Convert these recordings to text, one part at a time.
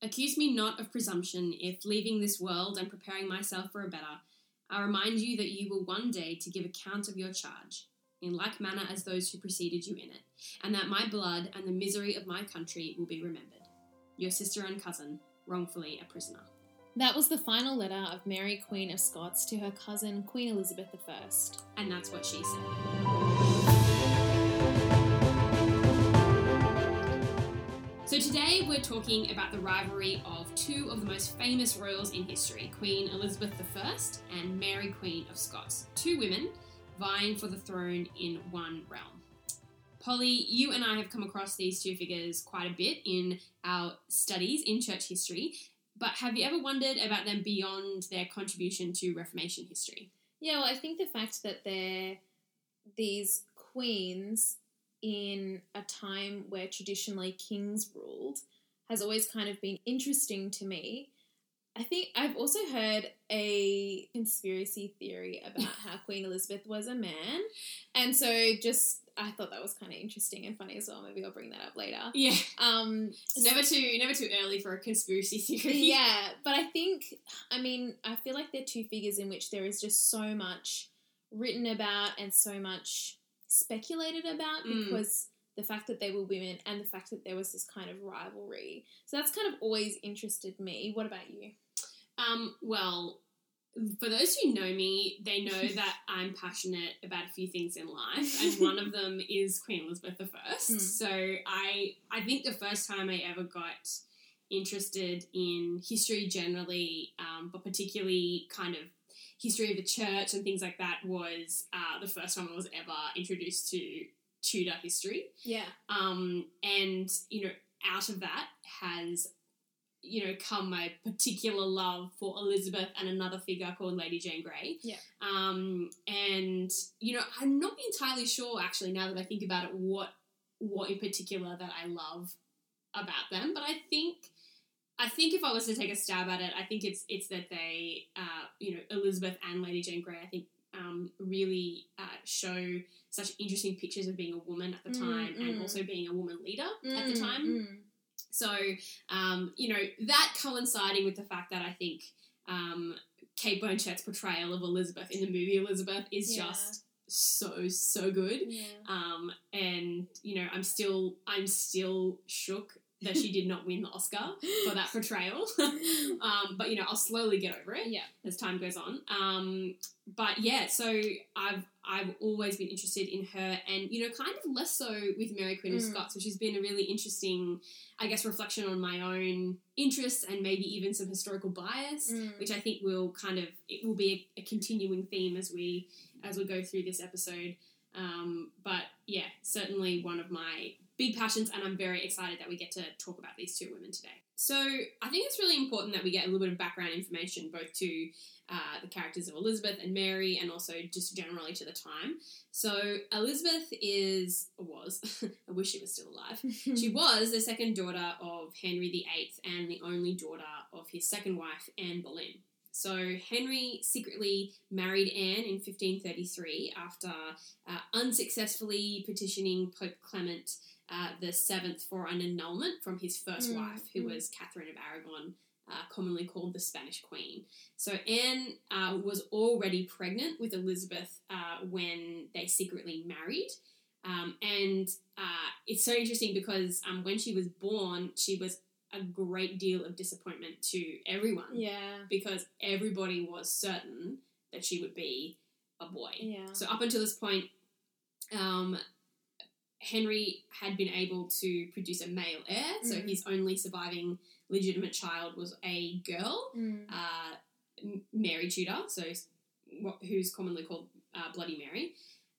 Accuse me not of presumption if, leaving this world and preparing myself for a better, I remind you that you will one day to give account of your charge, in like manner as those who preceded you in it, and that my blood and the misery of my country will be remembered. Your sister and cousin, wrongfully a prisoner. That was the final letter of Mary, Queen of Scots, to her cousin, Queen Elizabeth I. And that's what she said. So today we're talking about the rivalry of two of the most famous royals in history, Queen Elizabeth I and Mary, Queen of Scots. Two women vying for the throne in one realm. Polly, you and I have come across these two figures quite a bit in our studies in church history, but have you ever wondered about them beyond their contribution to Reformation history? Yeah, well, I think the fact that they're these queens in a time where traditionally kings ruled has always kind of been interesting to me. I think I've also heard a conspiracy theory about how Queen Elizabeth was a man. And so just I thought that was kind of interesting and funny as well. Maybe I'll bring that up later. Yeah, Um it's never too never too early for a conspiracy theory. yeah, but I think, I mean, I feel like they're two figures in which there is just so much written about and so much speculated about Mm. because the fact that they were women and the fact that there was this kind of rivalry. So that's kind of always interested me. What about you? Um, well, for those who know me, they know that I'm passionate about a few things in life, and one of them is Queen Elizabeth I. Mm. So I, I think the first time I ever got interested in history generally, um, but particularly kind of history of the church and things like that, was uh, the first time I was ever introduced to Tudor history. Yeah. Um, and you know, out of that has you know come my particular love for Elizabeth and another figure called Lady Jane Grey. Yeah. Um, and you know, I'm not entirely sure actually now that I think about it what what in particular that I love about them, but I think. I think if I was to take a stab at it, I think it's it's that they, uh, you know, Elizabeth and Lady Jane Grey, I think, um, really uh, show such interesting pictures of being a woman at the Mm, time and mm. also being a woman leader at the Mm, time. mm. So, um, you know, that coinciding with the fact that I think um, Cate Blanchett's portrayal of Elizabeth in the movie Elizabeth is Yeah. just so so good. Yeah. Um, and you know, I'm still I'm still shook that she did not win the Oscar for that portrayal. um, but you know, I'll slowly get over it Yeah. as time goes on. Um, but yeah, so I've I've always been interested in her, and you know, kind of less so with Mary Queen of Mm. Scots, which has been a really interesting, I guess, reflection on my own interests and maybe even some historical bias, Mm. which I think will kind of it will be a, a continuing theme as we as we go through this episode. Um, but yeah, certainly one of my big passions, and I'm very excited that we get to talk about these two women today. So I think it's really important that we get a little bit of background information both to uh, the characters of Elizabeth and Mary, and also just generally to the time. So Elizabeth is was I wish she was still alive. She was the second daughter of Henry VIII and the only daughter of his second wife, Anne Boleyn. So Henry secretly married Anne in 1533 after uh, unsuccessfully petitioning Pope Clement uh, the Seventh for an annulment from his first Mm, wife, who mm. was Catherine of Aragon, uh, commonly called the Spanish Queen. So Anne uh, was already pregnant with Elizabeth uh, when they secretly married. Um, and uh, it's so interesting because um, when she was born, she was a great deal of disappointment to everyone yeah. because everybody was certain that she would be a boy. Yeah. So up until this point, um, Henry had been able to produce a male heir. So Mhm. his only surviving legitimate child was a girl, Mm. uh, Mary Tudor, so who's commonly called uh, Bloody Mary.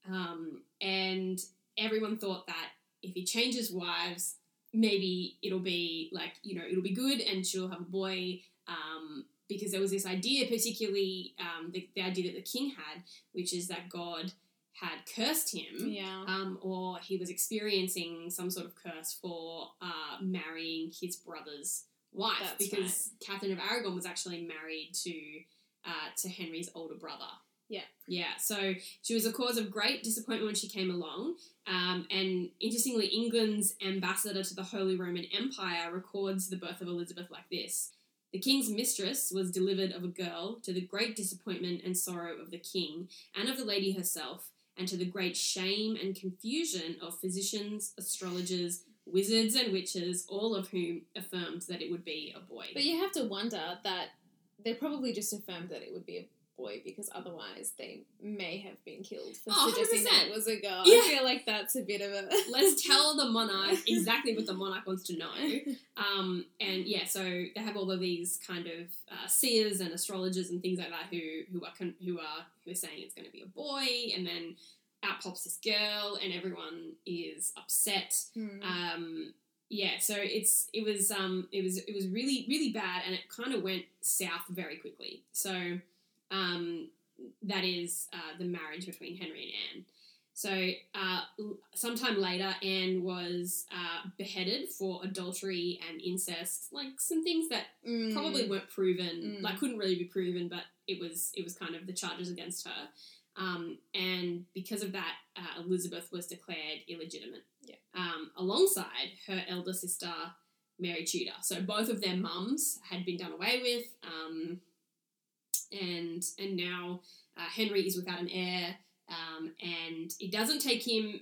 Um, and everyone thought that if he changes wives, maybe it'll be like you know it'll be good and she'll have a boy. Um, because there was this idea, particularly um, the, the idea that the king had, which is that God had cursed him Yeah. um, or he was experiencing some sort of curse for uh, marrying his brother's wife That's because Catherine of Aragon was actually married to uh, to Henry's older brother. Yeah. Yeah. So she was a cause of great disappointment when she came along. Um, and interestingly, England's ambassador to the Holy Roman Empire records the birth of Elizabeth like this. The king's mistress was delivered of a girl to the great disappointment and sorrow of the king and of the lady herself, and to the great shame and confusion of physicians, astrologers, wizards, and witches, all of whom affirmed that it would be a boy. But you have to wonder that they probably just affirmed that it would be a boy because otherwise they may have been killed for Oh, suggesting that 100%. it was a girl. Yeah. I feel like that's a bit of a. Let's tell the monarch exactly what the monarch wants to know. Um, and yeah, so they have all of these kind of uh, seers and astrologers and things like that who who are con- who are who are saying it's going to be a boy, and then out pops this girl, and everyone is upset. Hmm. Um, yeah, so it's it was um, it was it was really really bad, and it kind of went south very quickly. So um, that is uh, the marriage between Henry and Anne. So uh, sometime later, Anne was uh, beheaded for adultery and incest, like some things that Mm. probably weren't proven, Mm. like couldn't really be proven, but it was it was kind of the charges against her. Um, and because of that, uh, Elizabeth was declared illegitimate. Yeah. Um, alongside her elder sister Mary Tudor. So both of their mums had been done away with, um, and and now uh, Henry is without an heir, um, and it doesn't take him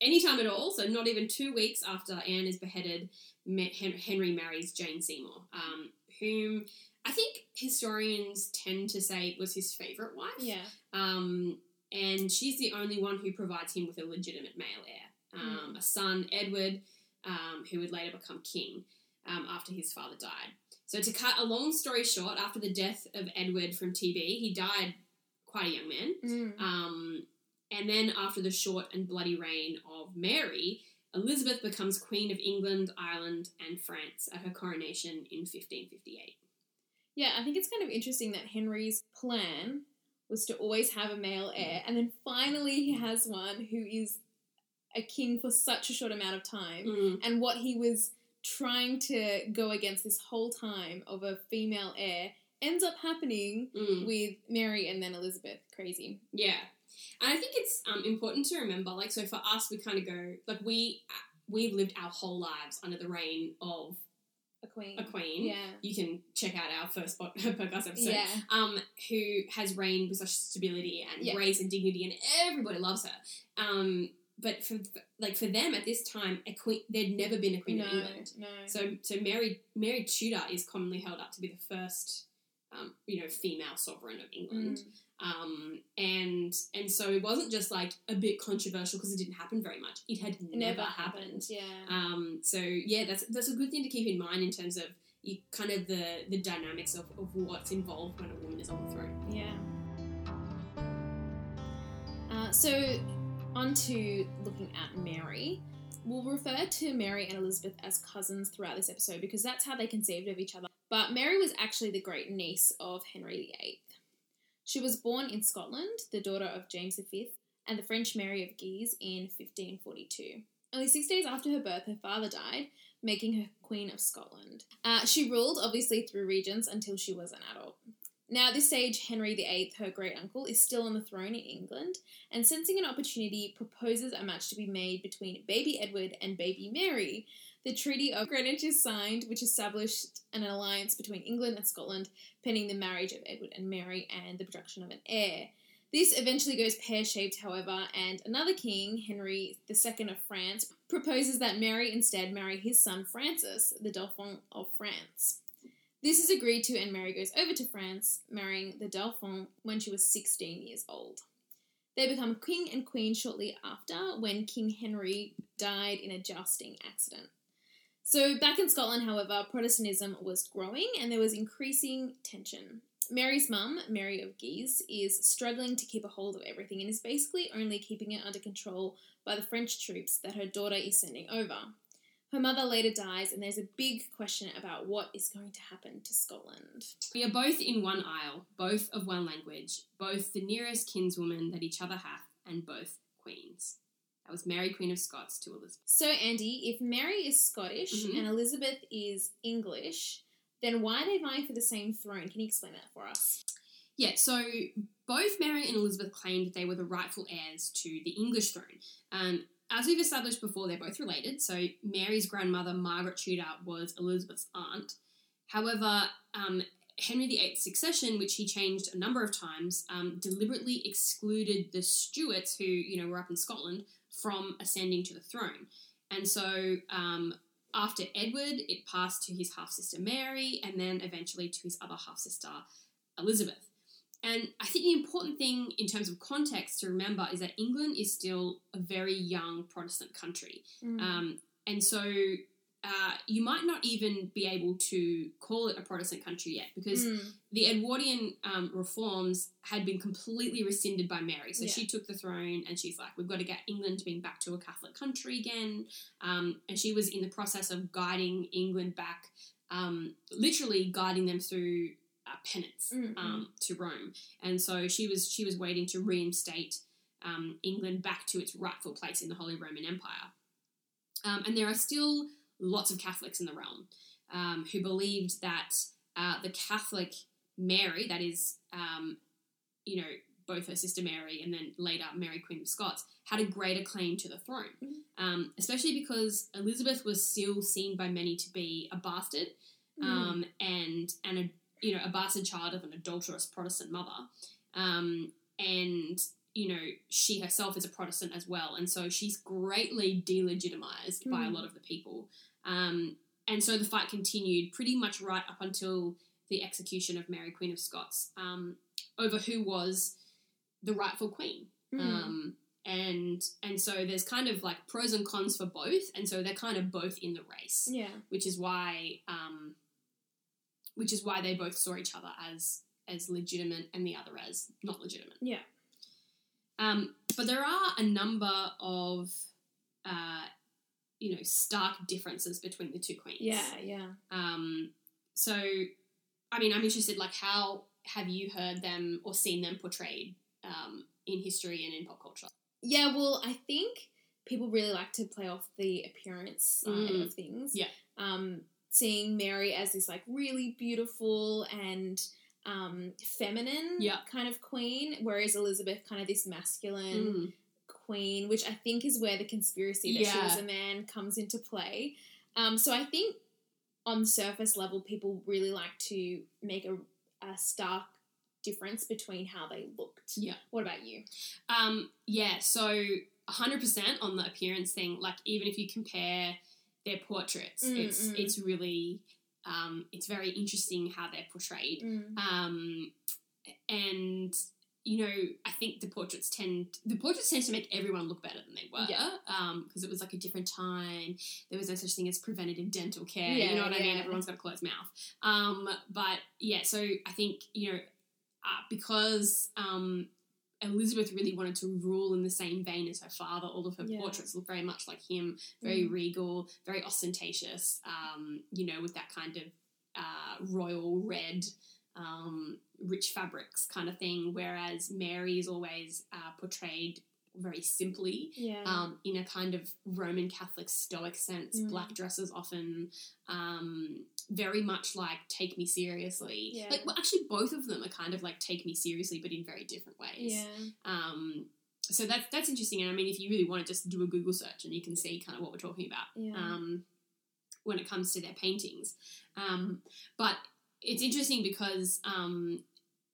any time at all. So not even two weeks after Anne is beheaded, Henry marries Jane Seymour, um, whom I think historians tend to say was his favourite wife. Yeah. Um, and she's the only one who provides him with a legitimate male heir, um, a son, Edward, um, who would later become king um, after his father died. So, to cut a long story short, after the death of Edward from TB, he died quite a young man. Mm. Um, and then, after the short and bloody reign of Mary, Elizabeth becomes Queen of England, Ireland, and France at her coronation in 1558. Yeah, I think it's kind of interesting that Henry's plan was to always have a male heir, and then finally he has one who is a king for such a short amount of time. Mm, And what he was trying to go against this whole time of a female heir ends up happening mm. with Mary and then Elizabeth. Crazy. Yeah, and I think it's um, important to remember. Like, so for us, we kind of go like we we've lived our whole lives under the reign of A queen. a queen. Yeah. You can check out our first pod- podcast episode. Yeah. Um, who has reigned with such stability and Yeah. grace and dignity, and everybody loves her. Um, but for like for them at this time, a queen there'd never been a queen no, of England. no. So so Mary Mary Tudor is commonly held up to be the first, um, you know, female sovereign of England. Mm. Um, and and so it wasn't just like a bit controversial because it didn't happen very much. It had never, never happened. happened. Yeah. Um, so yeah, that's that's a good thing to keep in mind in terms of you, kind of the the dynamics of, of what's involved when a woman is on the throne. Yeah. Uh, so, on to looking at Mary. We'll refer to Mary and Elizabeth as cousins throughout this episode because that's how they conceived of each other. But Mary was actually the great niece of Henry VIII. She was born in Scotland, the daughter of James V and the French Mary of Guise in 1542. Only six days after her birth, her father died, making her Queen of Scotland. Uh, she ruled, obviously, through regents until she was an adult. Now, at this stage, Henry VIII, her great uncle, is still on the throne in England, and sensing an opportunity, proposes a match to be made between baby Edward and baby Mary. The Treaty of Greenwich is signed, which established an alliance between England and Scotland, pending the marriage of Edward and Mary and the production of an heir. This eventually goes pear shaped, however, and another king, Henry II of France, proposes that Mary instead marry his son Francis, the Dauphin of France. This is agreed to, and Mary goes over to France, marrying the Dauphin when she was 16 years old. They become king and queen shortly after, when King Henry died in a jousting accident. So, back in Scotland, however, Protestantism was growing and there was increasing tension. Mary's mum, Mary of Guise, is struggling to keep a hold of everything and is basically only keeping it under control by the French troops that her daughter is sending over. Her mother later dies, and there's a big question about what is going to happen to Scotland. We are both in one isle, both of one language, both the nearest kinswoman that each other hath, and both queens. That was Mary, Queen of Scots, to Elizabeth. So, Andy, if Mary is Scottish Mhm. and Elizabeth is English, then why are they vying for the same throne? Can you explain that for us? Yeah, so both Mary and Elizabeth claimed they were the rightful heirs to the English throne. Um, as we've established before, they're both related. So Mary's grandmother, Margaret Tudor, was Elizabeth's aunt. However, um, Henry VIII's succession, which he changed a number of times, um, deliberately excluded the Stuarts, who you know were up in Scotland, from ascending to the throne. And so, um, after Edward, it passed to his half sister Mary, and then eventually to his other half sister Elizabeth. And I think the important thing in terms of context to remember is that England is still a very young Protestant country. Mm. Um, and so uh, you might not even be able to call it a Protestant country yet because Mm. the Edwardian um, reforms had been completely rescinded by Mary. So Yeah. she took the throne and she's like, we've got to get England being back to a Catholic country again. Um, and she was in the process of guiding England back, um, literally guiding them through penance Mm, um, to Rome. And so she was she was waiting to reinstate um, England back to its rightful place in the Holy Roman Empire. Um, and there are still lots of Catholics in the realm um, who believed that uh, the Catholic Mary, that is, um, you know, both her sister Mary and then later Mary Queen of Scots, had a greater claim to the throne, Mhm. um, especially because Elizabeth was still seen by many to be a bastard Mm. um, and and a you know a bastard child of an adulterous Protestant mother, um, and you know she herself is a Protestant as well, and so she's greatly delegitimized by a Mm. lot of the people, um, and so the fight continued pretty much right up until the execution of Mary Queen of Scots um, over who was the rightful queen. Mm. Um, and and so there's kind of like pros and cons for both, and so they're kind of both in the race yeah. which is why um, which is why they both saw each other as as legitimate and the other as not legitimate. Yeah. Um, but there are a number of uh, you know stark differences between the two queens. Yeah. Yeah. Um, so, I mean, I'm interested. Like, how have you heard them or seen them portrayed um, in history and in pop culture? Yeah, well, I think people really like to play off the appearance side Mm. of things. Yeah. Um, seeing Mary as this like really beautiful and um, feminine Yeah. kind of queen, whereas Elizabeth kind of this masculine Mm. queen, which I think is where the conspiracy that she was a man comes into play. Um, so I think on surface level, people really like to make a, a stark difference between how they looked. Yeah. What about you? Um, yeah, so 100% on the appearance thing, like even if you compare their portraits, Mm, it's mm. it's really um, it's very interesting how they're portrayed. Um, and you know, I think the portraits tend the portraits tend to make everyone look better than they were. Yeah. Um, because it was like a different time. There was no such thing as preventative dental care. Yeah, you know what I mean? Everyone's got a closed mouth. Um, but yeah, so I think you know, uh, because um, Elizabeth really wanted to rule in the same vein as her father. All of her Yeah. portraits look very much like him, very Mm. regal, very ostentatious. Um, you know, with that kind of uh, royal red, um, rich fabrics kind of thing. Whereas Mary is always uh, portrayed very simply. Yeah. Um, in a kind of Roman Catholic Stoic sense, Mm. black dresses often, um, very much like take me seriously. Yeah. Like, well, actually, both of them are kind of like take me seriously, but in very different ways. yeah. Um, so that's that's interesting, and I mean, if you really want to just do a Google search, and you can see kind of what we're talking about Yeah. um, when it comes to their paintings. Um, but it's interesting because um,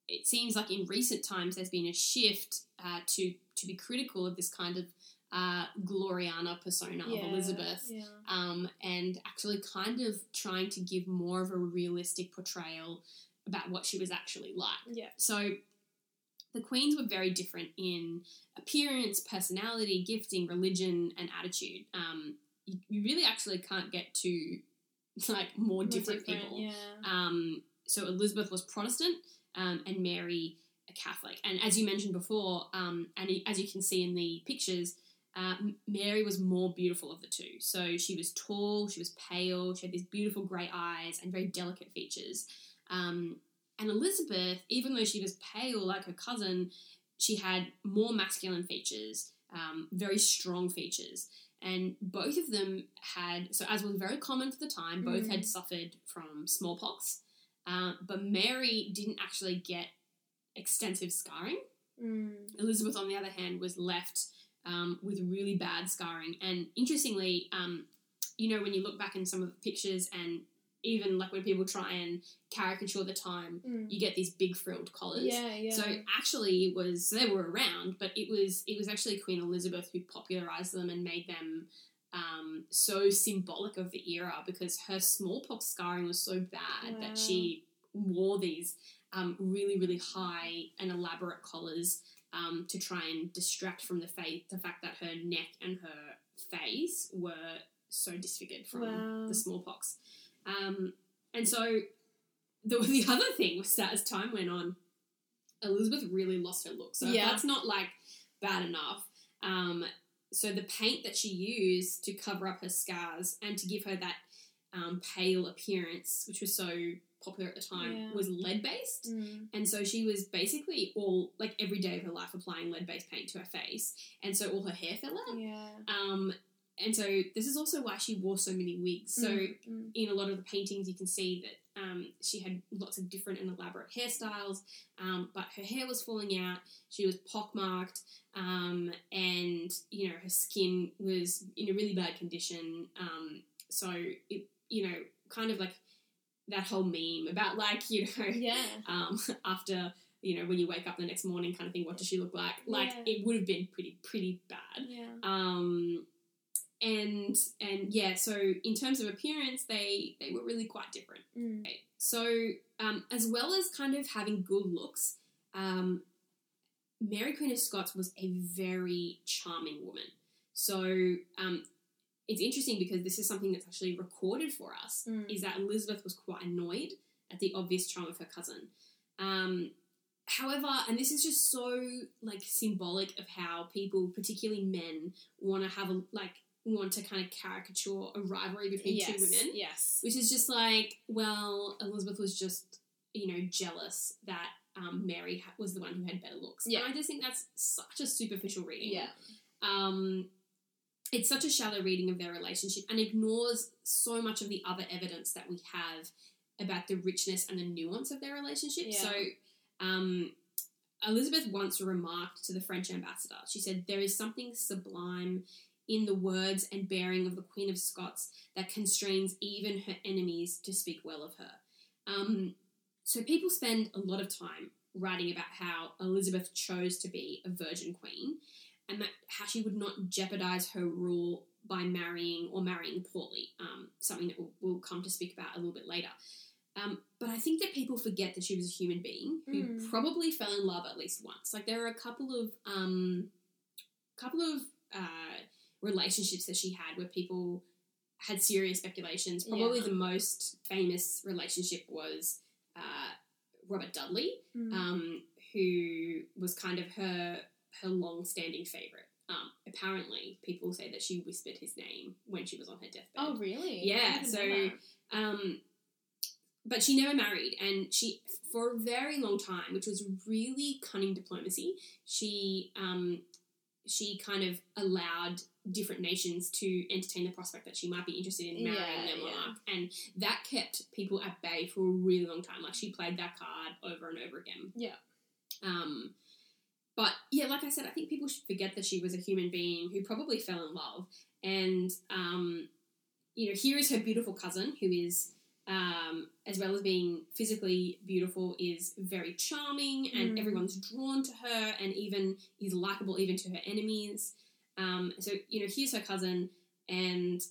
it seems like in recent times there's been a shift uh, to to be critical of this kind of uh, Gloriana persona yeah. of Elizabeth. Yeah. Um, and actually kind of trying to give more of a realistic portrayal about what she was actually like. Yeah. So the queens were very different in appearance, personality, gifting, religion, and attitude. Um, you, you really actually can't get to like more, More different, people. Yeah. Um, so Elizabeth was Protestant, um, and Mary a Catholic. And as you mentioned before, um, and as you can see in the pictures, uh, Mary was more beautiful of the two. So she was tall, she was pale, she had these beautiful grey eyes and very delicate features. Um, and Elizabeth, even though she was pale like her cousin, she had more masculine features, um, very strong features. And both of them had, so as was very common for the time, both had Mm. suffered from smallpox. Uh, but Mary didn't actually get extensive scarring. Mm. Elizabeth, on the other hand, was left um, with really bad scarring. And interestingly, um, you know, when you look back in some of the pictures and even like when people try and caricature the time, Mm. you get these big frilled collars. Yeah, yeah. So actually, it was they were around, but it was it was actually Queen Elizabeth who popularized them and made them um, so symbolic of the era because her smallpox scarring was so bad Wow. that she wore these um, really really high and elaborate collars um, to try and distract from the fa- the fact that her neck and her face were so disfigured from Wow. the smallpox. Um, and so the, the other thing was that as time went on, Elizabeth really lost her look. So Yeah. that's not like bad enough. Um, so the paint that she used to cover up her scars and to give her that um, pale appearance, which was so popular at the time, Yeah. was lead based. Mm. And so she was basically all like every day of her life applying lead based paint to her face, and so all her hair fell out. Yeah. Um, and so this is also why she wore so many wigs. So Mm, mm. in a lot of the paintings, you can see that um, she had lots of different and elaborate hairstyles, um, but her hair was falling out. She was pockmarked, um, and you know her skin was in a really bad condition. Um, so it, you know, kind of like that whole meme about like you know, yeah. um, after you know when you wake up the next morning, kind of thing. What does she look like? Like Yeah. it would have been pretty pretty bad. Yeah. Um, and and yeah, so in terms of appearance, they they were really quite different. Mm. So um, as well as kind of having good looks, um, Mary Queen of Scots was a very charming woman. So um, it's interesting because this is something that's actually recorded for us. Mm. Is that Elizabeth was quite annoyed at the obvious charm of her cousin. Um, however, and this is just so like symbolic of how people, particularly men, want to have a like want to kind of caricature a rivalry between yes. two women Yes. which is just like, well, Elizabeth was just, you know, jealous that um, Mary ha- was the one who had better looks. Yeah. And I just think that's such a superficial reading. Yeah. Um, it's such a shallow reading of their relationship and ignores so much of the other evidence that we have about the richness and the nuance of their relationship. Yeah. So, um, Elizabeth once remarked to the French ambassador, she said, There is something sublime in the words and bearing of the Queen of Scots that constrains even her enemies to speak well of her. Um, so people spend a lot of time writing about how Elizabeth chose to be a virgin queen and that how she would not jeopardize her rule by marrying or marrying poorly, um, something that we'll, we'll come to speak about a little bit later. Um, but I think that people forget that she was a human being who Mm. probably fell in love at least once. Like there are a couple of um, couple of uh, relationships that she had where people had serious speculations. Probably Yeah. the most famous relationship was uh, Robert Dudley, Mm. um, who was kind of her her long standing favorite. Um, apparently, people say that she whispered his name when she was on her deathbed. oh, really? Yeah, so- Um, but she never married, and she, for a very long time, which was really cunning diplomacy, she um, she kind of allowed different nations to entertain the prospect that she might be interested in marrying Yeah, their yeah. and that kept people at bay for a really long time. Like she played that card over and over again. Yeah. Um, but yeah, like I said, I think people should forget that she was a human being who probably fell in love, and um, you know, here is her beautiful cousin who is um, as well as being physically beautiful, is very charming, and Mm. everyone's drawn to her, and even is likable even to her enemies. Um, so you know, here's her cousin, and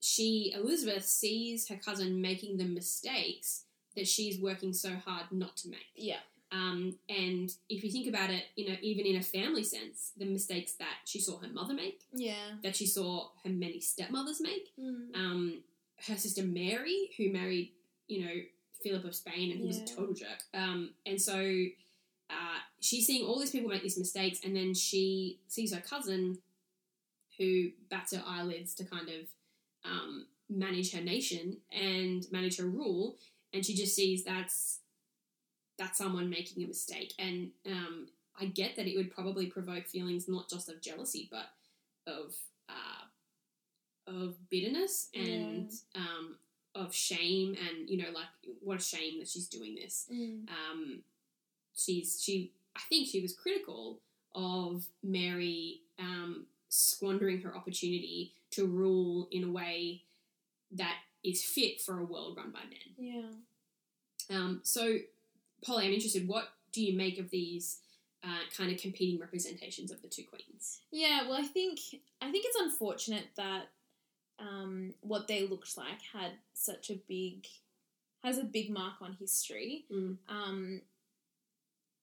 she Elizabeth sees her cousin making the mistakes that she's working so hard not to make. Yeah. Um, and if you think about it, you know, even in a family sense, the mistakes that she saw her mother make, Yeah. that she saw her many stepmothers make, Mm. um, her sister Mary, who married, you know, Philip of Spain, and he was a total jerk. Um, and so uh, she's seeing all these people make these mistakes, and then she sees her cousin, who bats her eyelids to kind of um, manage her nation and manage her rule, and she just sees that's that's someone making a mistake. And um, I get that it would probably provoke feelings not just of jealousy, but of uh, of bitterness and um, of shame, and you know, like what a shame that she's doing this. Mm. Um, she's she I think she was critical of Mary um, squandering her opportunity to rule in a way that is fit for a world run by men. Yeah. Um, so, Polly, I'm interested. What do you make of these uh, kind of competing representations of the two queens? Yeah, well, I think I think it's unfortunate that um, what they looked like had such a big has a big mark on history. Mm. Um,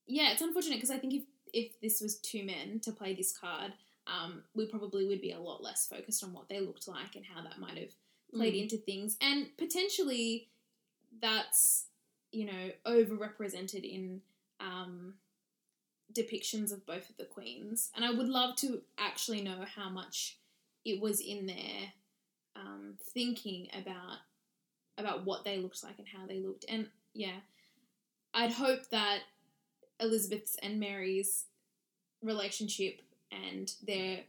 yeah, it's unfortunate because I think if if this was two men to play this card, um, we probably would be a lot less focused on what they looked like and how that might have played Mm. into things, and potentially that's you know overrepresented in um, depictions of both of the queens, and I would love to actually know how much it was in their um, thinking about about what they looked like and how they looked, and yeah, I'd hope that Elizabeth's and Mary's relationship and their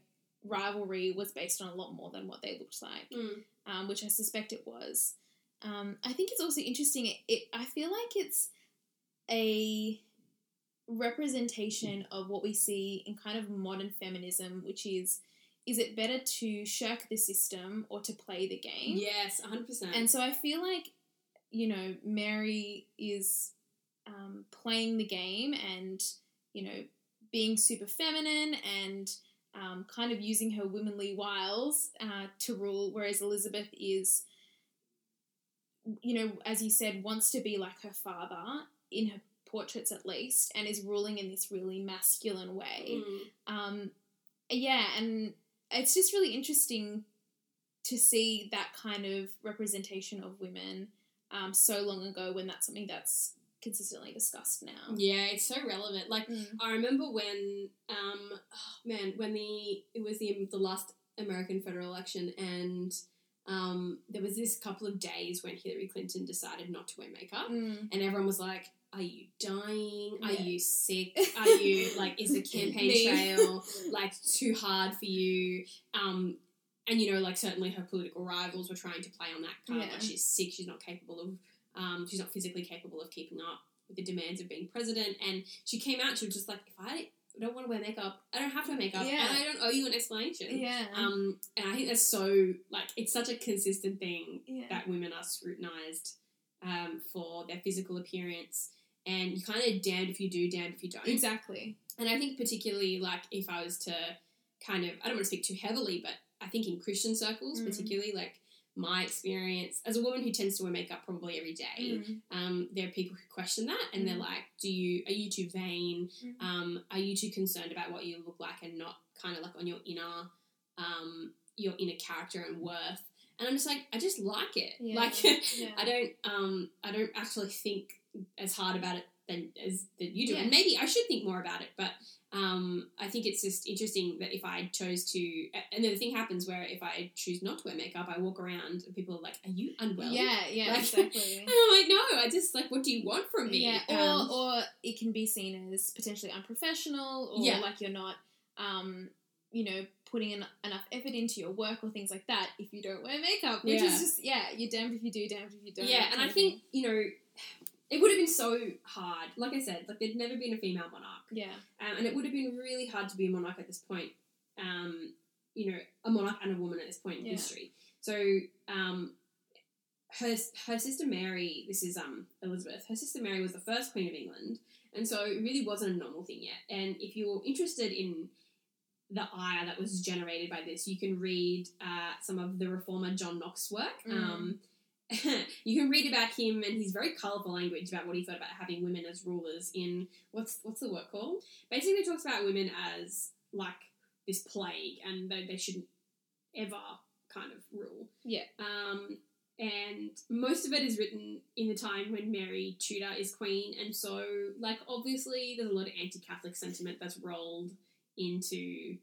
rivalry was based on a lot more than what they looked like Mm. um, which I suspect it was. Um, I think it's also interesting. It, it I feel like it's a representation of what we see in kind of modern feminism, which is is it better to shirk the system or to play the game? Yes, 100%. And so I feel like, you know, Mary is um, playing the game and, you know, being super feminine and um, kind of using her womanly wiles uh, to rule, whereas Elizabeth is, you know, as you said, wants to be like her father in her portraits at least, and is ruling in this really masculine way. Mm. Um, yeah, and it's just really interesting to see that kind of representation of women um, so long ago when that's something that's consistently discussed now. Yeah, it's so relevant. Like, Mm. I remember when, um, oh, man, when the it was the the last American federal election, and um, there was this couple of days when Hillary Clinton decided not to wear makeup, Mm. and everyone was like, "Are you dying? Are you sick? Are you like is the campaign trail like too hard for you?" Um, and you know, like certainly her political rivals were trying to play on that card. Yeah. Like she's sick, she's not capable of, um, she's not physically capable of keeping up with the demands of being president. And she came out, she was just like, if I don't want to wear makeup, I don't have to wear makeup, Yeah. and I don't owe you an explanation. Yeah. Um, and I think that's so like it's such a consistent thing yeah. that women are scrutinized um, for their physical appearance, and you kind of damned if you do, damned if you don't. exactly. And I think particularly like if I was to kind of I don't want to speak too heavily, but I think in Christian circles, Mm. particularly like my experience as a woman who tends to wear makeup probably every day, Mm. um, there are people who question that and they're Mm. like, "Do you are you too vain? Mm. Um, are you too concerned about what you look like and not kind of like on your inner um, your inner character and worth?" And I'm just like, I just like it. Yeah. Like yeah. I don't um I don't actually think as hard about it than as that you do. Yeah. And maybe I should think more about it, but um I think it's just interesting that if I chose to and then the thing happens where if I choose not to wear makeup, I walk around and people are like, Are you unwell? yeah, yeah, Like- exactly. And I'm like, No, I just like what do you want from me? Yeah, or, Um, or it can be seen as potentially unprofessional, or Yeah. like you're not, um, you know, putting en- enough effort into your work or things like that if you don't wear makeup. Which Yeah. is just yeah, you're damned if you do, damned if you don't. yeah, and I think, you know, it would have been so hard. Like I said, like there'd never been a female monarch. yeah, Um, and it would have been really hard to be a monarch at this point. Um, you know, a monarch and a woman at this point in Yeah. history. So, um, her her sister Mary, this is um Elizabeth. Her sister Mary was the first Queen of England, and so it really wasn't a normal thing yet. And if you're interested in the ire that was generated by this, you can read uh, some of the reformer John Knox's work. Mm. Um, you can read about him and his very colourful language about what he thought about having women as rulers in what's what's the work called? Basically, he talks about women as like this plague and they, they shouldn't ever kind of rule. Yeah. Um, and most of it is written in the time when Mary Tudor is queen, and so like obviously there's a lot of anti-Catholic sentiment that's rolled into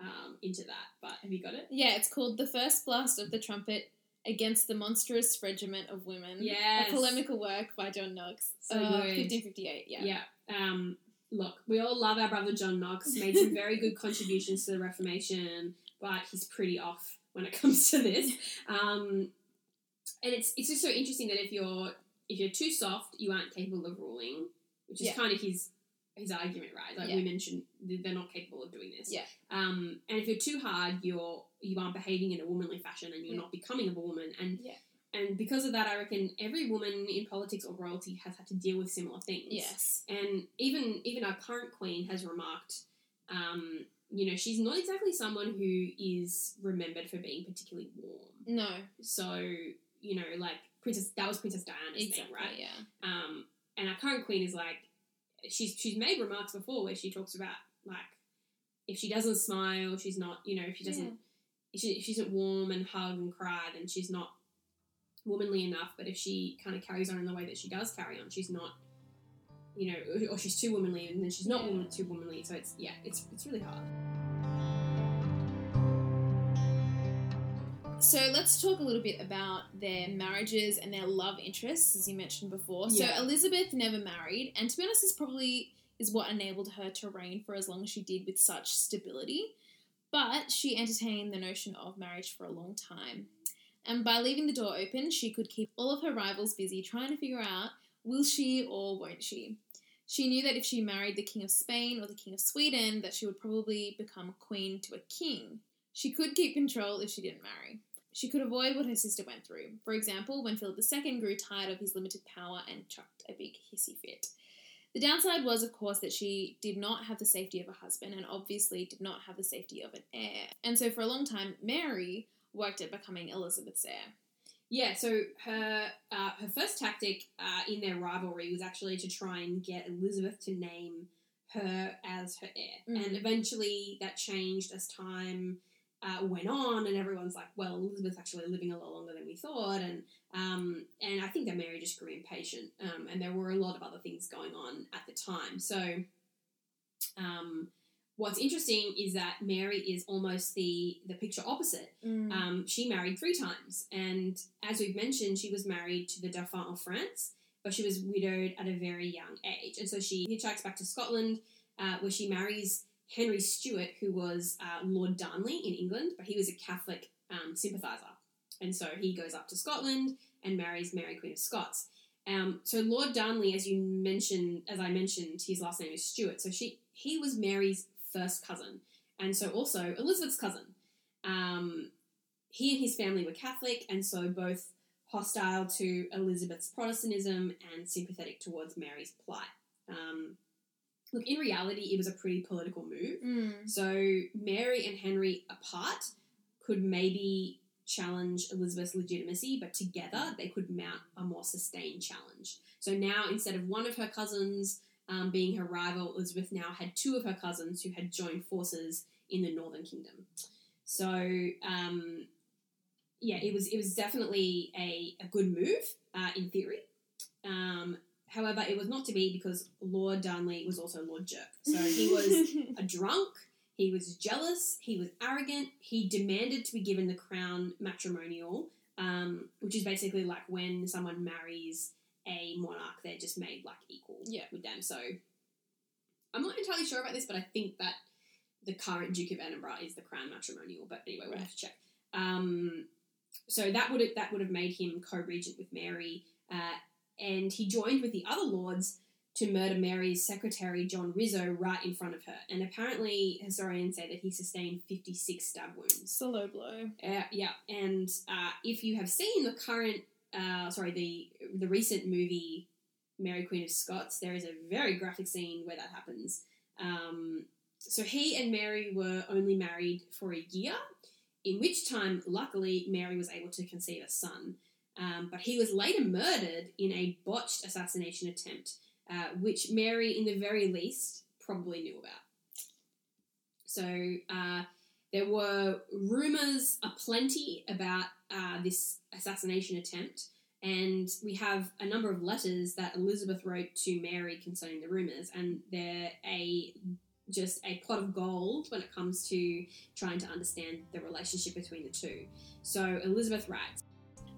um, into that. But have you got it? yeah. It's called the first blast of the trumpet against the monstrous regiment of women. Yes. a polemical work by John Knox. So uh, good. 1558. Yeah, Yeah. Um, look, we all love our brother John Knox. Made some very good contributions to the Reformation, but he's pretty off when it comes to this. Um, and it's it's just so interesting that if you're if you're too soft, you aren't capable of ruling, which is Yeah. kind of his his argument, right? Like Yeah. women shouldn't, they're not capable of doing this. Yeah. Um, and if you're too hard, you're you aren't behaving in a womanly fashion, and you're Yeah. not becoming of a woman. And Yeah. and because of that, I reckon every woman in politics or royalty has had to deal with similar things. Yes. And even even our current queen has remarked, um, you know, she's not exactly someone who is remembered for being particularly warm. No. So you know, like Princess, that was Princess Diana's Exactly. thing, right? Yeah. Um, and our current queen is like, she's she's made remarks before where she talks about like, if she doesn't smile, she's not, you know, if she doesn't, if she, she isn't warm and hug and cry, then she's not womanly enough. But if she kind of carries on in the way that she does carry on, she's not, you know, or- she's too womanly, and then she's not woman, too womanly. So it's yeah, it's it's really hard. So let's talk a little bit about their marriages and their love interests, as you mentioned before. Yeah. So Elizabeth never married, and to be honest, this probably is what enabled her to reign for as long as she did with such stability. But she entertained the notion of marriage for a long time. And by leaving the door open, she could keep all of her rivals busy trying to figure out will she or won't she. She knew that if she married the King of Spain or the King of Sweden, that she would probably become queen to a king. She could keep control if she didn't marry. She could avoid what her sister went through. For example, when Philip II grew tired of his limited power and chucked a big hissy fit. The downside was, of course, that she did not have the safety of a husband and obviously did not have the safety of an heir. And so for a long time, Mary worked at becoming Elizabeth's heir. Yeah, so her uh, her first tactic uh, in their rivalry was actually to try and get Elizabeth to name her as her heir, Mm. and eventually that changed as time uh, went on, and everyone's like, "Well, Elizabeth's actually living a lot longer than we thought," and um, and I think that Mary just grew impatient, um, and there were a lot of other things going on at the time. So, um, what's interesting is that Mary is almost the the picture opposite. Um, she married three times, and as we've mentioned, she was married to the Dauphin of France, but she was widowed at a very young age, and so she hitchhikes back to Scotland, uh, where she marries Henry Stuart, who was uh, Lord Darnley in England, but he was a Catholic um, sympathiser, and so he goes up to Scotland and marries Mary, Queen of Scots. Um, so Lord Darnley, as you mentioned, as I mentioned, his last name is Stuart. So she he was Mary's first cousin, and so also Elizabeth's cousin. Um, he and his family were Catholic, and so both hostile to Elizabeth's Protestantism and sympathetic towards Mary's plight. Um, look, in reality, it was a pretty political move. Mm. So Mary and Henry apart could maybe challenge Elizabeth's legitimacy, but together they could mount a more sustained challenge. So now, instead of one of her cousins um, being her rival, Elizabeth now had two of her cousins who had joined forces in the Northern Kingdom. So um, yeah, it was it was definitely a, a good move uh, in theory. Um, however, it was not to be because Lord Darnley was also Lord Jerk. So he was a drunk. He was jealous. He was arrogant. He demanded to be given the crown matrimonial, um, which is basically like when someone marries a monarch, they're just made like equal Yeah. with them. So I'm not entirely sure about this, but I think that the current Duke of Edinburgh is the crown matrimonial. But anyway, we'll have to check. Um, so that would that would have made him co-regent with Mary, uh, and he joined with the other lords to murder Mary's secretary John Rizzo right in front of her. And apparently, historians say that he sustained 56 stab wounds. It's a low blow. Uh, yeah, and uh, if you have seen the current, uh, sorry, the the recent movie Mary Queen of Scots, there is a very graphic scene where that happens. Um, so he and Mary were only married for a year, in which time, luckily, Mary was able to conceive a son. Um, but he was later murdered in a botched assassination attempt, uh, which Mary, in the very least, probably knew about. So uh, there were rumors aplenty about uh, this assassination attempt, and we have a number of letters that Elizabeth wrote to Mary concerning the rumors, and they're a just a pot of gold when it comes to trying to understand the relationship between the two. So Elizabeth writes.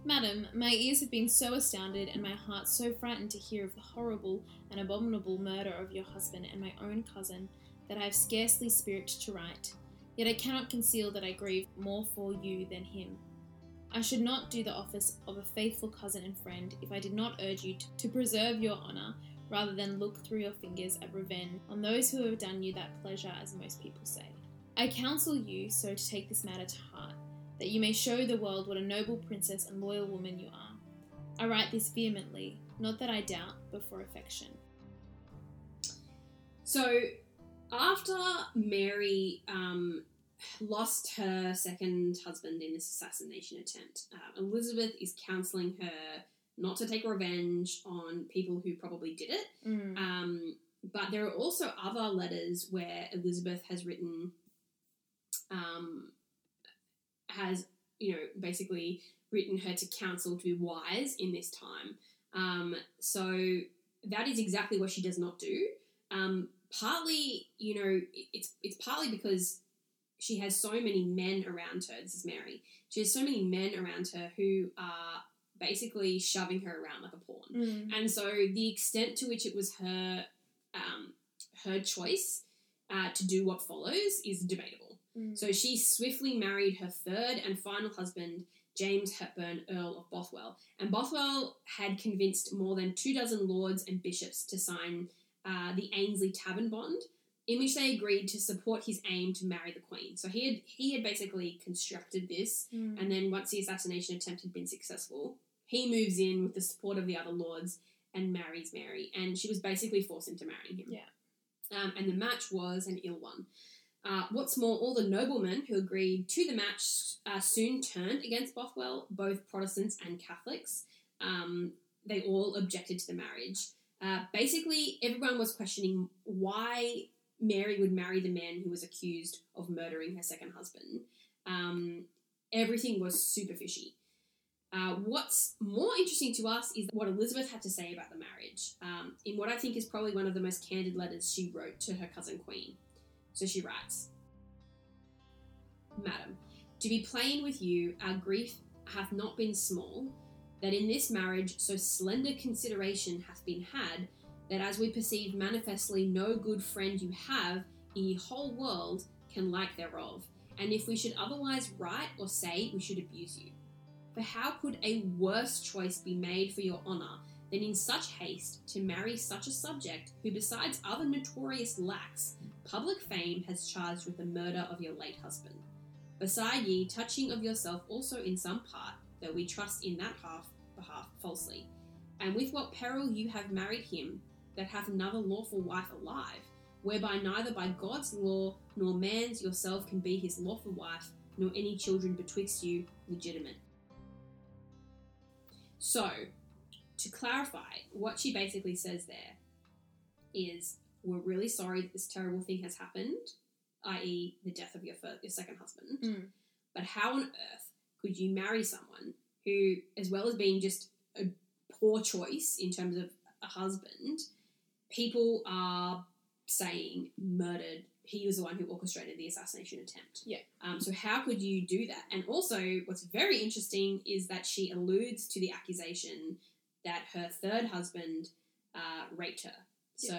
Madam, my ears have been so astounded and my heart so frightened to hear of the horrible and abominable murder of your husband and my own cousin that I have scarcely spirit to write. Yet I cannot conceal that I grieve more for you than him. I should not do the office of a faithful cousin and friend if I did not urge you to, preserve your honour, rather than look through your fingers at revenge on those who have done you that pleasure, as most people say. I counsel you so to take this matter to heart, that you may show the world what a noble princess and loyal woman you are. I write this vehemently, not that I doubt, but for affection. So, after Mary um, lost her second husband in this assassination attempt, uh, Elizabeth is counseling her not to take revenge on people who probably did it. Mm. Um, but there are also other letters where Elizabeth has written, um, has, you know, basically written her to counsel to be wise in this time. Um, so that is exactly what she does not do. Um, partly, you know, it's it's partly because she has so many men around her. This is Mary. She has so many men around her who are basically shoving her around like a pawn. Mm. And so the extent to which it was her um, her choice uh, to do what follows is debatable. Mm. So she swiftly married her third and final husband, James Hepburn, Earl of Bothwell. And Bothwell had convinced more than two dozen lords and bishops to sign uh, the Ainslie Tavern Bond, in which they agreed to support his aim to marry the Queen. So he had he had basically constructed this, Mm. and then once the assassination attempt had been successful, he moves in with the support of the other lords and marries Mary, and she was basically forced into marrying him. Yeah. Um, and the match was an ill one. Uh, what's more, all the noblemen who agreed to the match uh, soon turned against Bothwell, both Protestants and Catholics. Um, they all objected to the marriage. Uh, basically, everyone was questioning why Mary would marry the man who was accused of murdering her second husband. Um, everything was super fishy. Uh, what's more interesting to us is what Elizabeth had to say about the marriage, um, in what I think is probably one of the most candid letters she wrote to her cousin Queen. So she writes Madam, to be plain with you, our grief hath not been small, that in this marriage so slender consideration hath been had, that as we perceive manifestly no good friend you have in ye whole world can like thereof, and if we should otherwise write or say, we should abuse you. For how could a worse choice be made for your honour than in such haste to marry such a subject who, besides other notorious lacks, public fame has charged with the murder of your late husband? Beside ye, touching of yourself also in some part, though we trust in that half behalf falsely, and with what peril you have married him that hath another lawful wife alive, whereby neither by God's law nor man's yourself can be his lawful wife, nor any children betwixt you legitimate. So, to clarify, what she basically says there is we're really sorry that this terrible thing has happened, i.e., the death of your, first, your second husband. Mm. But how on earth could you marry someone who, as well as being just a poor choice in terms of a husband, people are saying murdered? He was the one who orchestrated the assassination attempt. Yeah. Um, so how could you do that? And also, what's very interesting is that she alludes to the accusation that her third husband uh, raped her. So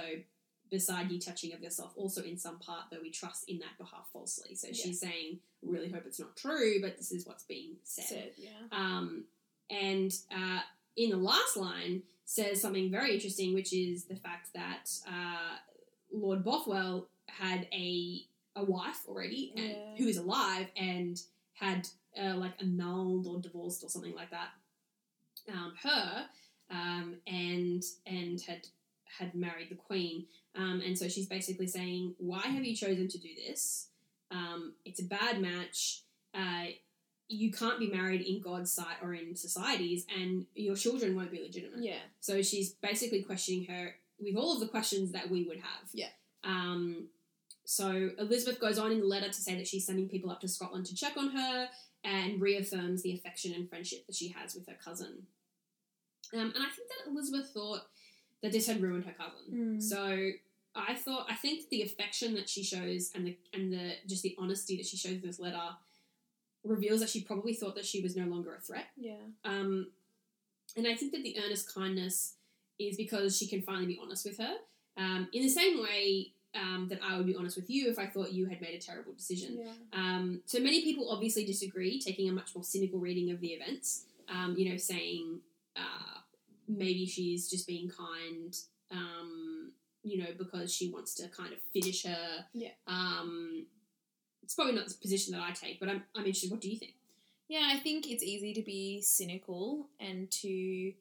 beside ye touching of yourself, also in some part, though we trust in that behalf falsely. So Yeah. she's saying, really hope it's not true, but this is what's being said. Said, yeah. Um, and uh, in the last line says something very interesting, which is the fact that uh, Lord Bothwell had a a wife already, and, Yeah. who is alive and had uh, like annulled or divorced or something like that. Um, her um, and and had had married the queen, um, and so she's basically saying, "Why have you chosen to do this? Um, it's a bad match. Uh, you can't be married in God's sight or in societies, and your children won't be legitimate." Yeah. So she's basically questioning her with all of the questions that we would have. Yeah. Um, so Elizabeth goes on in the letter to say that she's sending people up to Scotland to check on her and reaffirms the affection and friendship that she has with her cousin. Um, and I think that Elizabeth thought that this had ruined her cousin. Mm. So I thought I think the affection that she shows and the and the just the honesty that she shows in this letter reveals that she probably thought that she was no longer a threat. Yeah. Um, and I think that the earnest kindness is because she can finally be honest with her. Um, in the same way um, that I would be honest with you if I thought you had made a terrible decision. Yeah. Um, so many people obviously disagree, taking a much more cynical reading of the events. Um, you know, saying uh, maybe she's just being kind um, you know, because she wants to kind of finish her. Yeah. Um, it's probably not the position that I take, but I'm, I'm interested. What do you think? Yeah, I think it's easy to be cynical and to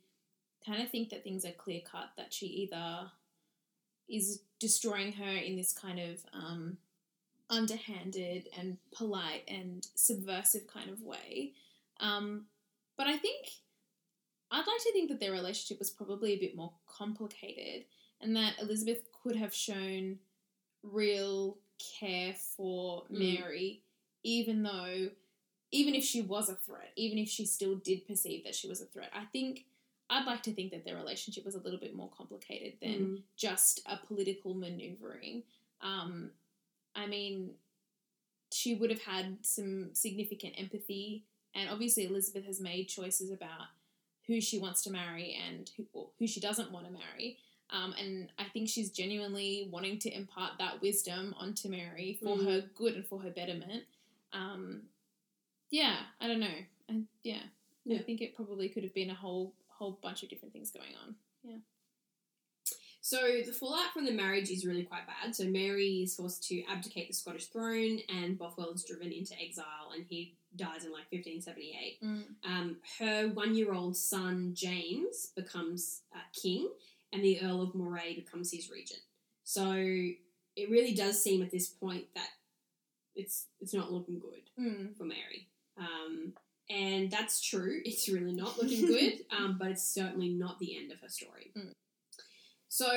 kind of think that things are clear cut, that she either is destroying her in this kind of um, underhanded and polite and subversive kind of way. Um, but I think I'd like to think that their relationship was probably a bit more complicated and that Elizabeth could have shown real care for Mm. Mary, even though, even if she was a threat, even if she still did perceive that she was a threat. I think I'd like to think that their relationship was a little bit more complicated than Mm. just a political maneuvering. Um, I mean, she would have had some significant empathy, and obviously Elizabeth has made choices about who she wants to marry and who, who she doesn't want to marry. Um, and I think she's genuinely wanting to impart that wisdom onto Mary for Mm. her good and for her betterment. Um, yeah, I don't know. I, yeah, I think it probably could have been a whole whole bunch of different things going on. Yeah. So the fallout from the marriage is really quite bad. So Mary is forced to abdicate the Scottish throne, and Bothwell is driven into exile, and he dies in like 1578. Um, her one-year-old son James becomes uh, king, and the Earl of Moray becomes his regent. So it really does seem at this point that it's it's not looking good Mm. for Mary. Um, and that's true. It's really not looking good, um, but it's certainly not the end of her story. Mm. So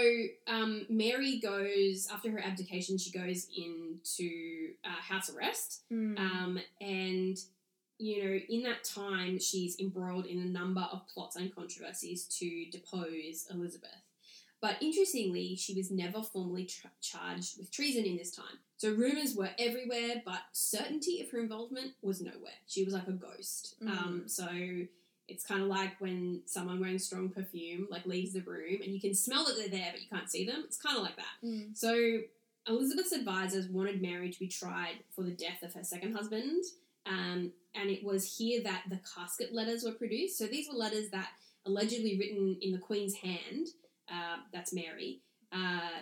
um, Mary goes, after her abdication, she goes into uh, house arrest. Mm. Um, and, you know, in that time, she's embroiled in a number of plots and controversies to depose Elizabeth. But interestingly, she was never formally tra- charged with treason in this time. So rumours were everywhere, but certainty of her involvement was nowhere. She was like a ghost. Um, so it's kind of like when someone wearing strong perfume like leaves the room and you can smell that they're there, but you can't see them. It's kind of like that. Mm. So Elizabeth's advisors wanted Mary to be tried for the death of her second husband, um, and it was here that the casket letters were produced. So these were letters that allegedly written in the Queen's hand. Uh, that's Mary. Uh,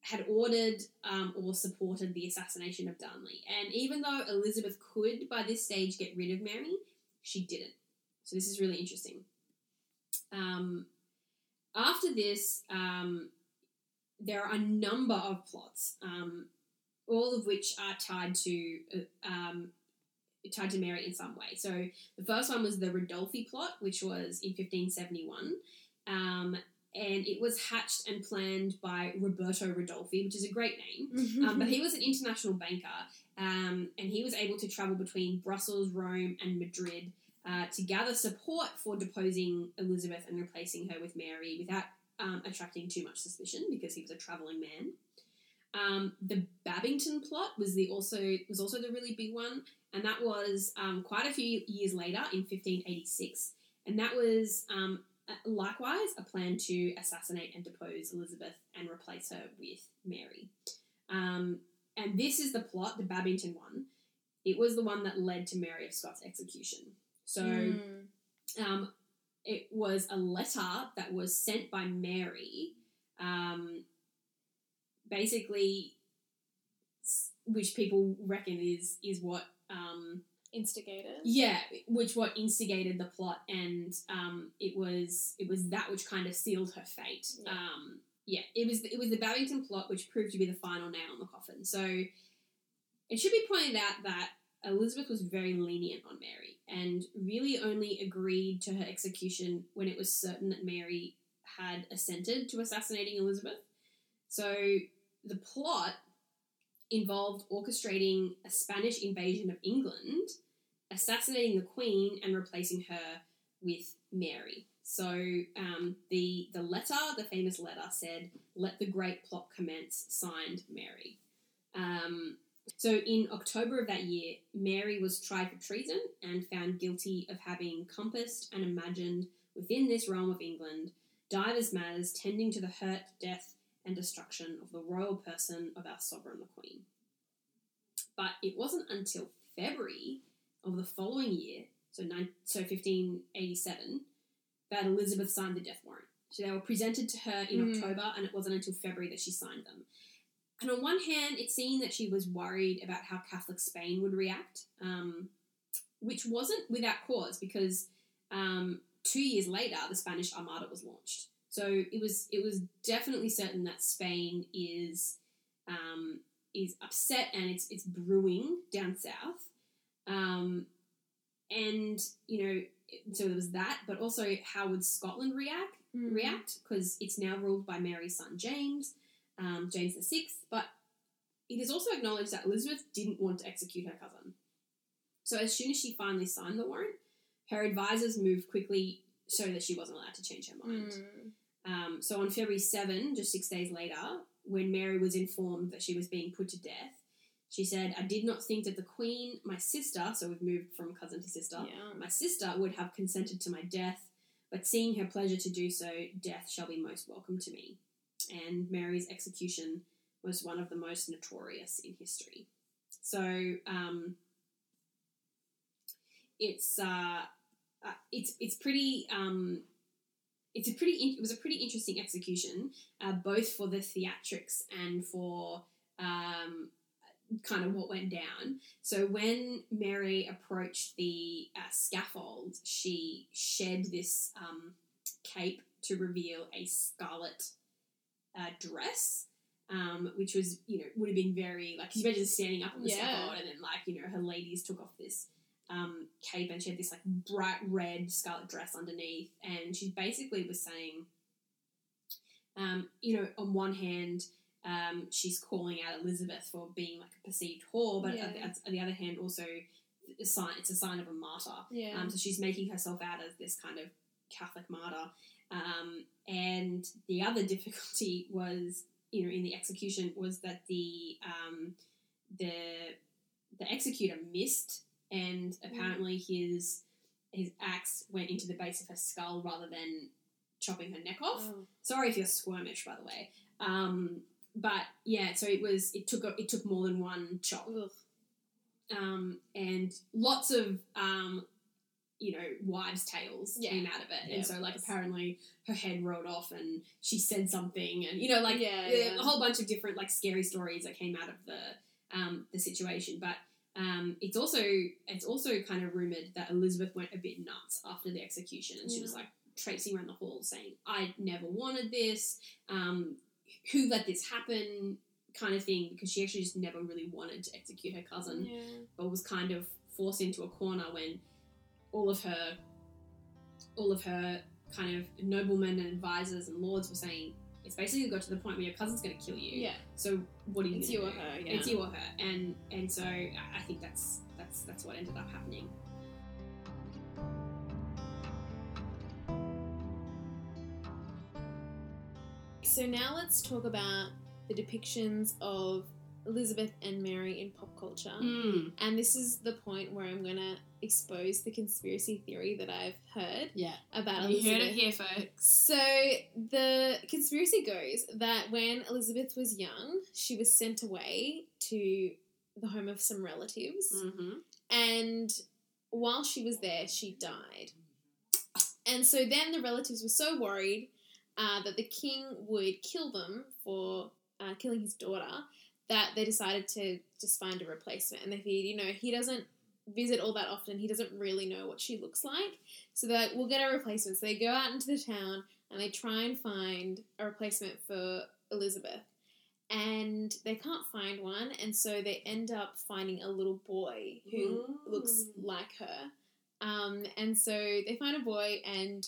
had ordered um, or supported the assassination of Darnley. And even though Elizabeth could, by this stage, get rid of Mary, she didn't. So this is really interesting. Um, after this, um, there are a number of plots, um, all of which are tied to uh, um, tied to Mary in some way. So the first one was the Ridolfi plot, which was in 1571. Um, and it was hatched and planned by Roberto Ridolfi, which is a great name. Um, but he was an international banker, um, and he was able to travel between Brussels, Rome, and Madrid uh, to gather support for deposing Elizabeth and replacing her with Mary without um, attracting too much suspicion because he was a traveling man. Um, the Babington plot was the also was also the really big one, and that was um, quite a few years later in 1586, and that was um, likewise a plan to assassinate and depose Elizabeth and replace her with Mary. Um, and this is the plot, the Babington one. It was the one that led to Mary of Scots' execution. So Mm. um, it was a letter that was sent by Mary, um, basically, which people reckon is is what um, instigated. yeah, which what instigated the plot, and um, it was it was that which kind of sealed her fate. Yeah. Um, yeah, it was it was the Babington plot which proved to be the final nail in the coffin. So it should be pointed out that Elizabeth was very lenient on Mary and really only agreed to her execution when it was certain that Mary had assented to assassinating Elizabeth. So the plot involved orchestrating a Spanish invasion of England, assassinating the Queen, and replacing her with Mary. So um, the the letter, the famous letter, said, "Let the great plot commence." Signed, Mary. Um, so in October of that year, Mary was tried for treason and found guilty of having compassed and imagined within this realm of England divers matters tending to the hurt, death, and destruction of the royal person of our sovereign, the Queen. But it wasn't until February of the following year, so nine, so 1587, that Elizabeth signed the death warrant. So they were presented to her in Mm. October, and it wasn't until February that she signed them. And on one hand, it seemed that she was worried about how Catholic Spain would react, um, which wasn't without cause because um, two years later, the Spanish Armada was launched. So it was it was definitely certain that Spain is um, is upset and it's it's brewing down south. Um, and you know, so there was that, but also how would Scotland react? Mm. react because it's now ruled by Mary's son James, um, James the Sixth. But it is also acknowledged that Elizabeth didn't want to execute her cousin. So as soon as she finally signed the warrant, her advisors moved quickly so that she wasn't allowed to change her mind. Mm. Um, so on February 7, just six days later, when Mary was informed that she was being put to death, she said, I did not think that the Queen, my sister, so we've moved from cousin to sister, Yeah. my sister would have consented to my death, but seeing her pleasure to do so, death shall be most welcome to me. And Mary's execution was one of the most notorious in history. So um, it's uh, uh, it's it's pretty um, it's a pretty it was a pretty interesting execution, uh, both for the theatrics and for um, kind of what went down. So when Mary approached the uh, scaffold, she shed this um, cape to reveal a scarlet uh, dress. Um, which was, you know, would have been very like, you imagine standing up on the Yeah. scaffold and then, like, you know, her ladies took off this um, cape and she had this like bright red scarlet dress underneath, and she basically was saying, um, you know, on one hand, um, she's calling out Elizabeth for being like a perceived whore, but Yeah. at, at the other hand, also a sign, it's a sign of a martyr. Yeah. Um, so she's making herself out as this kind of Catholic martyr. Um, and the other difficulty was, you know, in the execution was that the um, the the executor missed, and apparently his his axe went into the base of her skull rather than chopping her neck off. Oh. Sorry if you're squirmish, by the way. Um, but yeah, so it was it took a, it took more than one chop um, and lots of um, you know wives' tales Yeah. came out of it, Yeah, and so like course. apparently her head rolled off and she said something, and you know like Yeah, a, yeah. a whole bunch of different like scary stories that came out of the um, the situation, but. Um, it's also it's also kind of rumored that Elizabeth went a bit nuts after the execution, and she was like tracing around the hall saying, "I never wanted this. Um, who let this happen?" kind of thing, because she actually just never really wanted to execute her cousin but was kind of forced into a corner when all of her all of her kind of noblemen and advisors and lords were saying it's basically got to the point where your cousin's going to kill you. Yeah. So what are you? It's you or her, yeah. It's you or her, and and so I think that's that's that's what ended up happening. So now let's talk about the depictions of Elizabeth and Mary in pop culture. And this is the point where I'm going to expose the conspiracy theory that I've heard Yeah, about you Elizabeth. heard it here, folks. So the conspiracy goes that when Elizabeth was young, she was sent away to the home of some relatives, Mm-hmm. and while she was there, she died. And so then the relatives were so worried uh, that the king would kill them for uh, killing his daughter that they decided to just find a replacement. And they figured, you know, he doesn't visit all that often. He doesn't really know what she looks like. So they're like, we'll get a replacement. So they go out into the town and they try and find a replacement for Elizabeth. And they can't find one. And so they end up finding a little boy who looks Mm. like her. Um, and so they find a boy and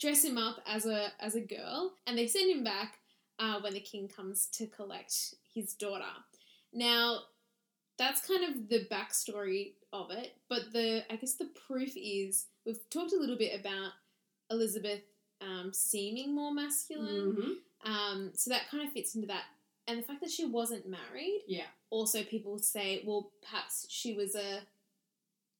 dress him up as a as a girl, and they send him back uh, when the king comes to collect his daughter. Now, that's kind of the backstory of it, but the I guess the proof is we've talked a little bit about Elizabeth um, seeming more masculine, Mm-hmm. um, so that kind of fits into that. And the fact that she wasn't married, Yeah, also people say, well, perhaps she was a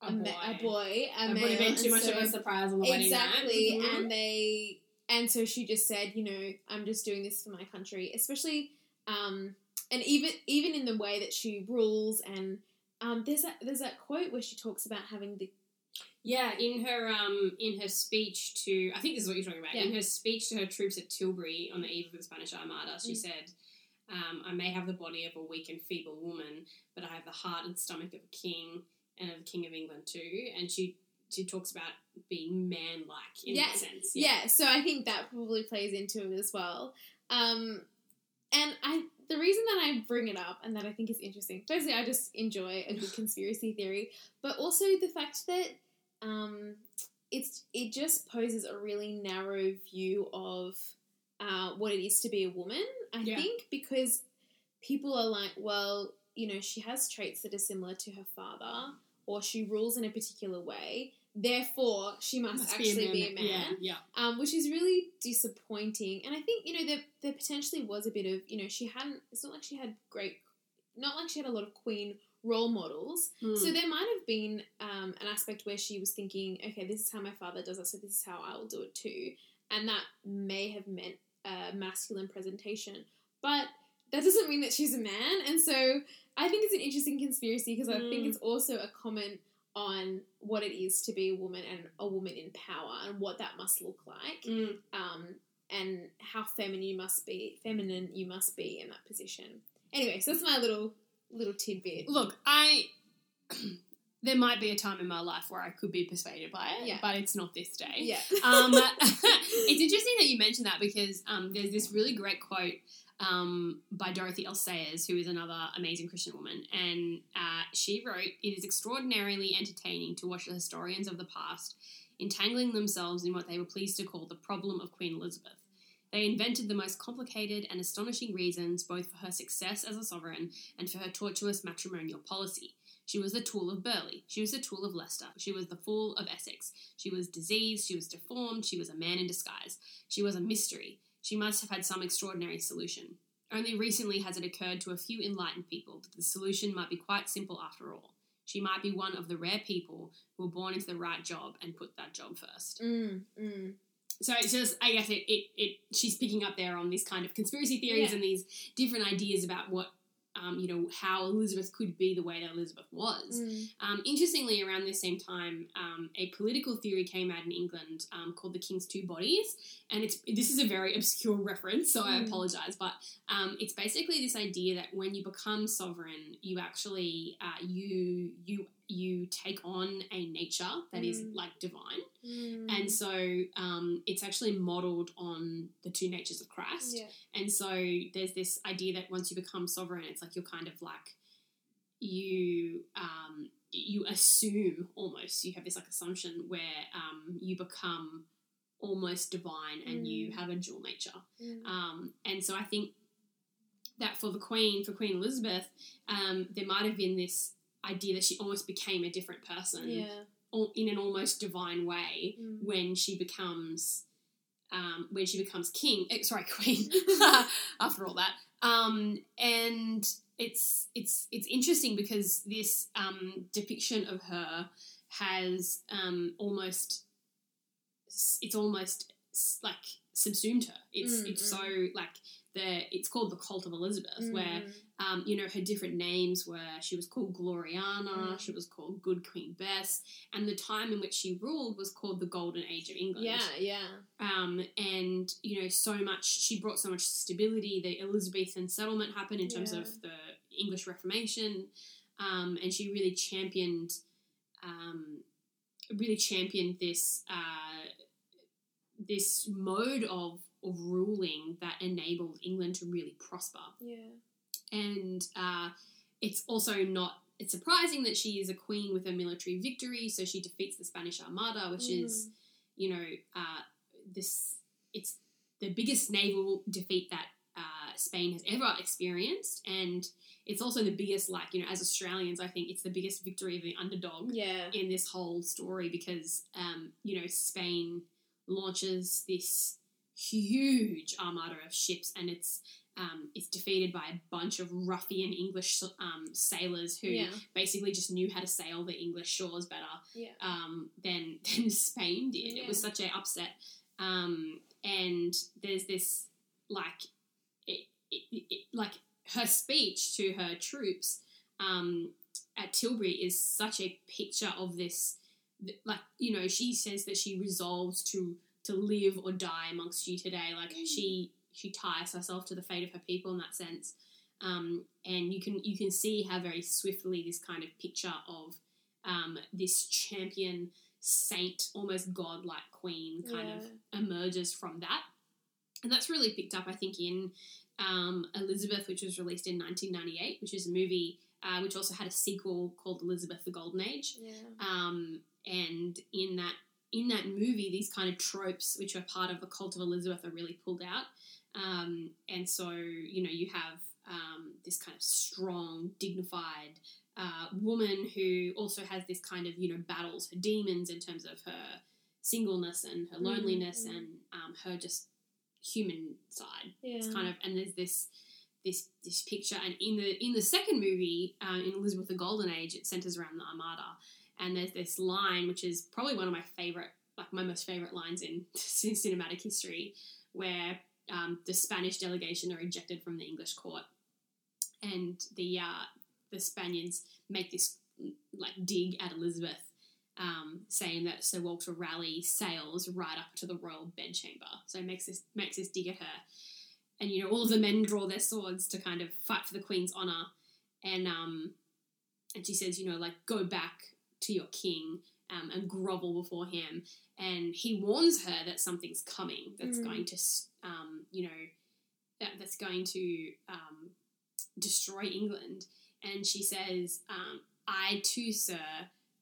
a, a, boy. ma- a boy, a It would have been too much so- of a surprise on the wedding exactly, Mhm. and they and so she just said, you know, I'm just doing this for my country, especially, um, and even even in the way that she rules, and um, there's that there's that quote where she talks about having the Yeah, in her um in her speech to I think this is what you're talking about. Yeah. In her speech to her troops at Tilbury on the eve of the Spanish Armada, she Mm. said, um, "I may have the body of a weak and feeble woman, but I have the heart and stomach of a king and of the King of England too." And she she talks about being man-like in Yeah. that sense. Yeah. so I think that probably plays into it as well. Um, and I, the reason that I bring it up and that I think is interesting, firstly, I just enjoy a good conspiracy theory, but also the fact that um, it's it just poses a really narrow view of uh, what it is to be a woman. I Yeah. think because people are like, well, you know, she has traits that are similar to her father, or she rules in a particular way. Therefore, she must, Must actually be a man Yeah, yeah. um, which is really disappointing. And I think you know there there potentially was a bit of you know she hadn't. It's not like she had great, not like she had a lot of queen role models. Hmm. So there might have been um, an aspect where she was thinking, okay, this is how my father does it, so this is how I will do it too, and that may have meant a masculine presentation, but that doesn't mean that she's a man. And so I think it's an interesting conspiracy because I think Mm. it's also a comment on what it is to be a woman and a woman in power and what that must look like Mm. um, and how feminine you must be feminine you must be in that position anyway so that's my little little tidbit Look, I there might be a time in my life where I could be persuaded by it, Yeah. but it's not this day. yeah um, it's interesting that you mentioned that because um, there's this really great quote um, by Dorothy L. Sayers, who is another amazing Christian woman, and uh, she wrote, "It is extraordinarily entertaining to watch the historians of the past entangling themselves in what they were pleased to call the problem of Queen Elizabeth." They invented the most complicated and astonishing reasons both for her success as a sovereign and for her tortuous matrimonial policy. She was the tool of Burleigh. She was the tool of Leicester. She was the fool of Essex. She was diseased. She was deformed. She was a man in disguise. She was a mystery. She must have had some extraordinary solution. Only recently has it occurred to a few enlightened people that the solution might be quite simple after all. She might be one of the rare people who were born into the right job and put that job first. mm, mm. So it's just, I guess it, it, it she's picking up there on these kind of conspiracy theories Yeah. and these different ideas about what, um, you know, how Elizabeth could be the way that Elizabeth was. Mm. Um, interestingly, around this same time, um, a political theory came out in England um, called the King's Two Bodies, and it's this is a very obscure reference, so I Mm. apologize, but um, it's basically this idea that when you become sovereign, you actually uh, you you you take on a nature that is Mm. like divine, Mm. and so um, it's actually modeled on the two natures of Christ. yeah And so there's this idea that once you become sovereign, it's like you're kind of like you um, you assume almost you have this like assumption where um, you become almost divine and you Mm. have a dual nature. Mm. Um, and so I think that for the Queen, for Queen Elizabeth, um, there might have been this idea that she almost became a different person yeah in an almost divine way Mm. when she becomes um, when she becomes king eh, sorry queen after all that um, and it's it's it's interesting because this um, depiction of her has um, almost it's almost like subsumed her it's Mm, it's so like the it's called the cult of elizabeth where Mm. Um, you know, her different names were she was called Gloriana, Mm. she was called Good Queen Bess, and the time in which she ruled was called the Golden Age of England. yeah yeah Um, and you know, so much she brought so much stability. The Elizabethan settlement happened in terms Yeah. of the English Reformation, um, and she really championed, um, really championed this uh, this mode of of ruling that enabled England to really prosper yeah and uh, it's also not it's surprising that she is a queen with a military victory so she defeats the spanish armada which is you know uh, this it's the biggest naval defeat that uh, spain has ever experienced. And it's also the biggest like you know as australians i think it's the biggest victory of the underdog yeah. in this whole story because um, you know Spain launches this huge armada of ships and it's um, it's defeated by a bunch of ruffian English um, sailors who yeah basically just knew how to sail the English shores better yeah um, than than Spain did. It was such a upset, um, and there's this like it, it, it like her speech to her troops um, at Tilbury is such a picture of this like you know she says that she resolves to to live or die amongst you today like Mm. she she ties herself to the fate of her people in that sense um, and you can you can see how very swiftly this kind of picture of um, this champion saint almost godlike queen kind of emerges from that and that's really picked up i think in um, elizabeth which was released in 1998 which is a movie uh, which also had a sequel called elizabeth the golden age yeah. um, and in that in that movie, these kind of tropes, which are part of the cult of Elizabeth, are really pulled out. Um, and so, you know, you have um, this kind of strong, dignified uh, woman who also has this kind of, you know, battles her demons in terms of her singleness and her loneliness Mhm. and um, her just human side. Yeah. It's kind of and there's this this this picture and in the in the second movie um, in Elizabeth the Golden Age it centers around the Armada and there's this line which is probably one of my favorite like my most favorite lines in, in cinematic history where um, the Spanish delegation are ejected from the English court. And the uh, the Spaniards make this like dig at Elizabeth um, saying that Sir Walter Raleigh sails right up to the royal bedchamber. So makes this makes this dig at her, and you know all of the men draw their swords to kind of fight for the queen's honor, and um, and she says, you know, like go back to your king um, and grovel before him, and he warns her that something's coming that's Mm. going to, um, you know, that, that's going to um, destroy England, and she says, um, I too, sir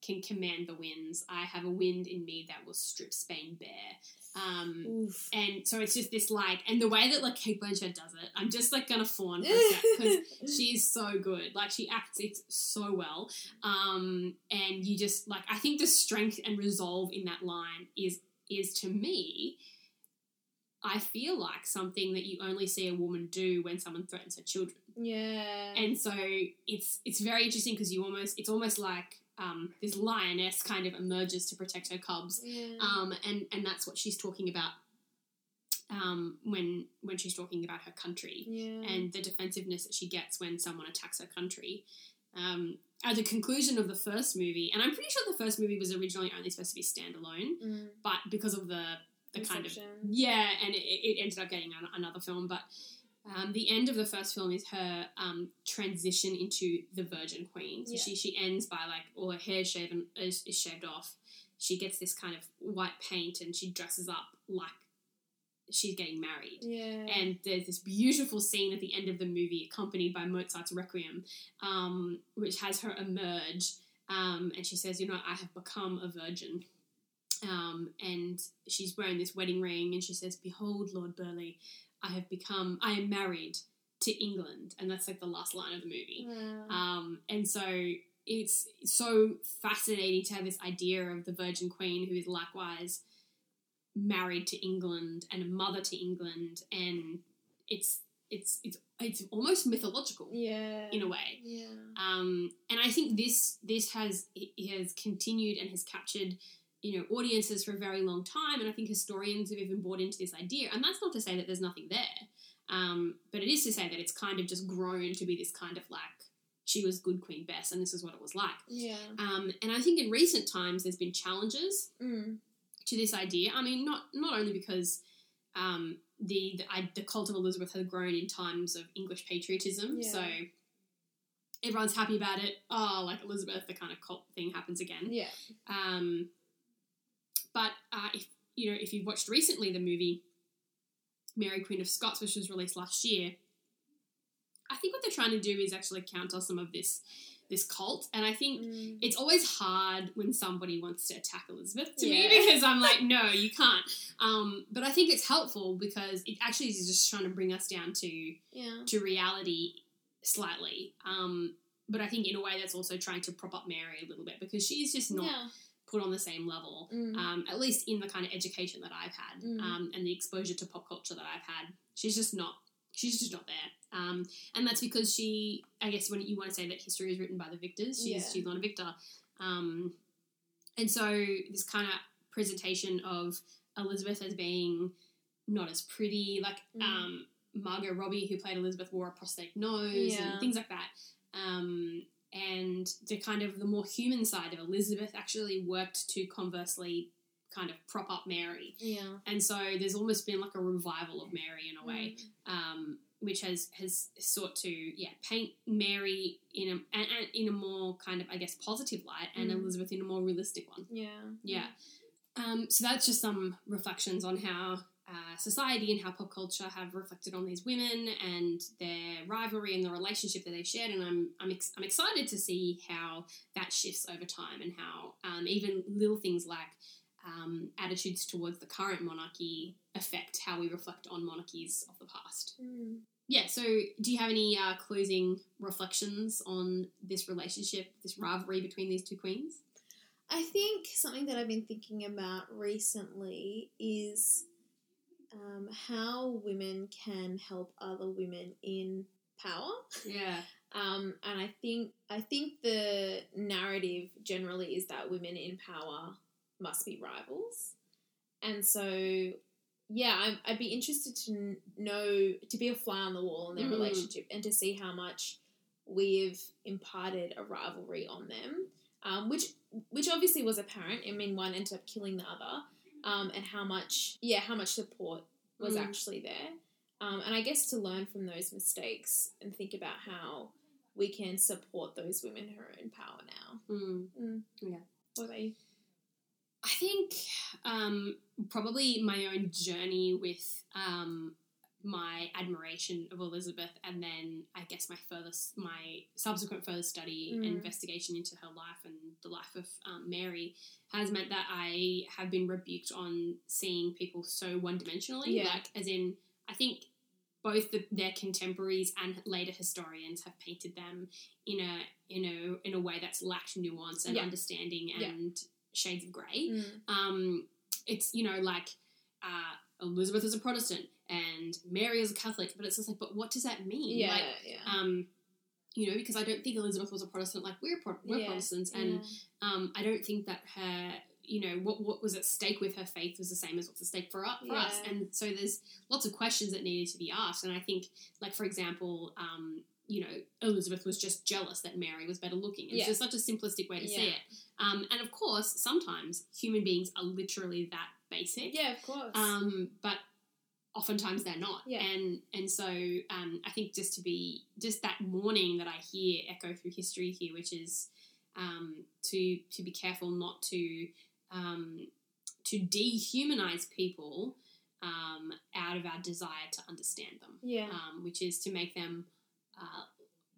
can command the winds. I have a wind in me that will strip Spain bare. Um, and so it's just this like, and the way that like Cate Blanchett does it, I'm just like gonna fawn for a sec because she is so good. Like she acts it so well. Um, and you just like, I think the strength and resolve in that line is is to me. I feel like something that you only see a woman do when someone threatens her children yeah. and so it's it's very interesting because you almost it's almost like um, this lioness kind of emerges to protect her cubs yeah. um, and and that's what she's talking about um, when when she's talking about her country yeah. and the defensiveness that she gets when someone attacks her country um, at the conclusion of the first movie and i'm pretty sure the first movie was originally only supposed to be standalone Mm. but because of the the kind of yeah, and it, it ended up getting an, another film. But um, the end of the first film is her um, transition into the Virgin Queen. So Yeah. she she ends by like all her hair shaven is, is shaved off. She gets this kind of white paint and she dresses up like she's getting married. Yeah. And there's this beautiful scene at the end of the movie, accompanied by Mozart's Requiem, um, which has her emerge. Um, and she says, You know, I have become a virgin. Um, and she's wearing this wedding ring, and she says, Behold, Lord Burleigh, I have become, I am married to England. And that's like the last line of the movie. Wow. Um, and so it's so fascinating to have this idea of the Virgin Queen who is likewise married to England and a mother to England, and it's it's it's it's almost mythological yeah. in a way. Yeah. Um, and I think this this has has continued and has captured you know audiences for a very long time, and I think historians have even bought into this idea. And that's not to say that there's nothing there, um, but it is to say that it's kind of just grown to be this kind of like she was good Queen Bess, and this is what it was like. Yeah. Um, and I think in recent times there's been challenges Mm. to this idea. I mean, not not only because um, the the, I, the cult of Elizabeth has grown in times of English patriotism, Yeah. so everyone's happy about it. Oh, like Elizabeth, the kind of cult thing happens again. Yeah. But uh, if you know, if you've watched recently the movie Mary Queen of Scots, which was released last year, I think what they're trying to do is actually counter some of this this cult, and I think Mm. it's always hard when somebody wants to attack Elizabeth to me because I'm like, no, you can't. Um, but I think it's helpful because it actually is just trying to bring us down to Yeah. to reality slightly. Um, but I think in a way that's also trying to prop up Mary a little bit because she's just not Yeah. Put on the same level. Mm. Um, at least in the kind of education that I've had Mm. um, and the exposure to pop culture that I've had, she's just not. She's just not there, um, and that's because she. I guess when you want to say that history is written by the victors, she's Yeah. she's not a victor, um, and so this kind of presentation of Elizabeth as being not as pretty, like Mm. um, Margot Robbie, who played Elizabeth, wore a prosthetic nose Yeah. and things like that. Um, and the kind of the more human side of Elizabeth actually worked to conversely kind of prop up Mary. Yeah. And so there's almost been like a revival of Mary in a way, Mm. um, which has has sought to yeah paint Mary in a and, and in a more kind of I guess positive light, and Mm. Elizabeth in a more realistic one. Yeah. Yeah. Um, so that's just some reflections on how uh, society and how pop culture have reflected on these women and their rivalry and the relationship that they've shared. And I'm I'm, ex- I'm excited to see how that shifts over time and how um, even little things like um, attitudes towards the current monarchy affect how we reflect on monarchies of the past. Mm. Yeah. So, do you have any uh, closing reflections on this relationship, this rivalry between these two queens? I think something that I've been thinking about recently is um, how women can help other women in power. Yeah. Um, and I think I think the narrative generally is that women in power must be rivals, and so yeah, I'm, I'd be interested to know to be a fly on the wall in their Mm. relationship and to see how much we've imparted a rivalry on them, um, which which obviously was apparent. I mean, one ended up killing the other, um, and how much yeah, how much support was Mm. actually there. Um, and I guess to learn from those mistakes and think about how we can support those women who are in power now. Mm. What about you? I think um, probably my own journey with um, my admiration of Elizabeth, and then I guess my further, my subsequent further study and Mm. investigation into her life and the life of um, Mary has meant that I have been rebuked on seeing people so one dimensionally. Yeah. Like, as in, I think both the, their contemporaries and later historians have painted them in a in a in a way that's lacked nuance and Yeah. understanding Yeah. and shades of grey Mm. um, it's you know like uh, Elizabeth is a Protestant and Mary is a Catholic, but it's just like, but what does that mean? Yeah, Like, yeah. um, you know, because I don't think Elizabeth was a Protestant like we're Pro- we're Yeah, Protestants, and yeah. um, I don't think that her you know what what was at stake with her faith was the same as what's at stake for us, for us. And so there's lots of questions that needed to be asked, and I think like for example. Um, you know, Elizabeth was just jealous that Mary was better looking. It's Yeah. just such a simplistic way to see Yeah. it. Um, and of course, sometimes human beings are literally that basic. yeah, of course. Um, but oftentimes they're not. Yeah. And and so um, I think just to be just that warning that I hear echo through history here, which is um, to to be careful not to um, to dehumanize people um, out of our desire to understand them yeah, um, which is to make them uh,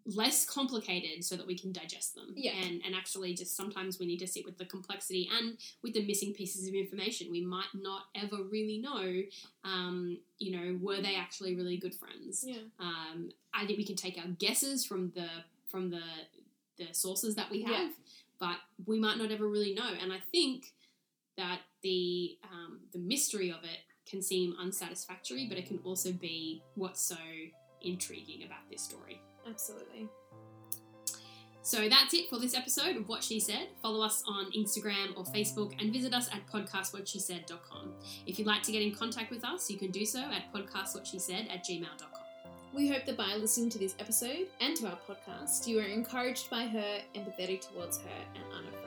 less complicated so that we can digest them. Yeah. And, and actually, just sometimes we need to sit with the complexity and with the missing pieces of information. We might not ever really know, um, you know, were they actually really good friends? yeah, Um, I think we can take our guesses from the from the the sources that we have, Yeah. but we might not ever really know. And I think that the um, the mystery of it can seem unsatisfactory, but it can also be what's so intriguing about this story. Absolutely. So that's it for this episode of What She Said. Follow us on Instagram or Facebook and visit us at podcastwhatshesaid.com. If you'd like to get in contact with us, you can do so at podcastwhatshesaid at gmail.com. We hope that by listening to this episode and to our podcast, you are encouraged by her, empathetic towards her, and her.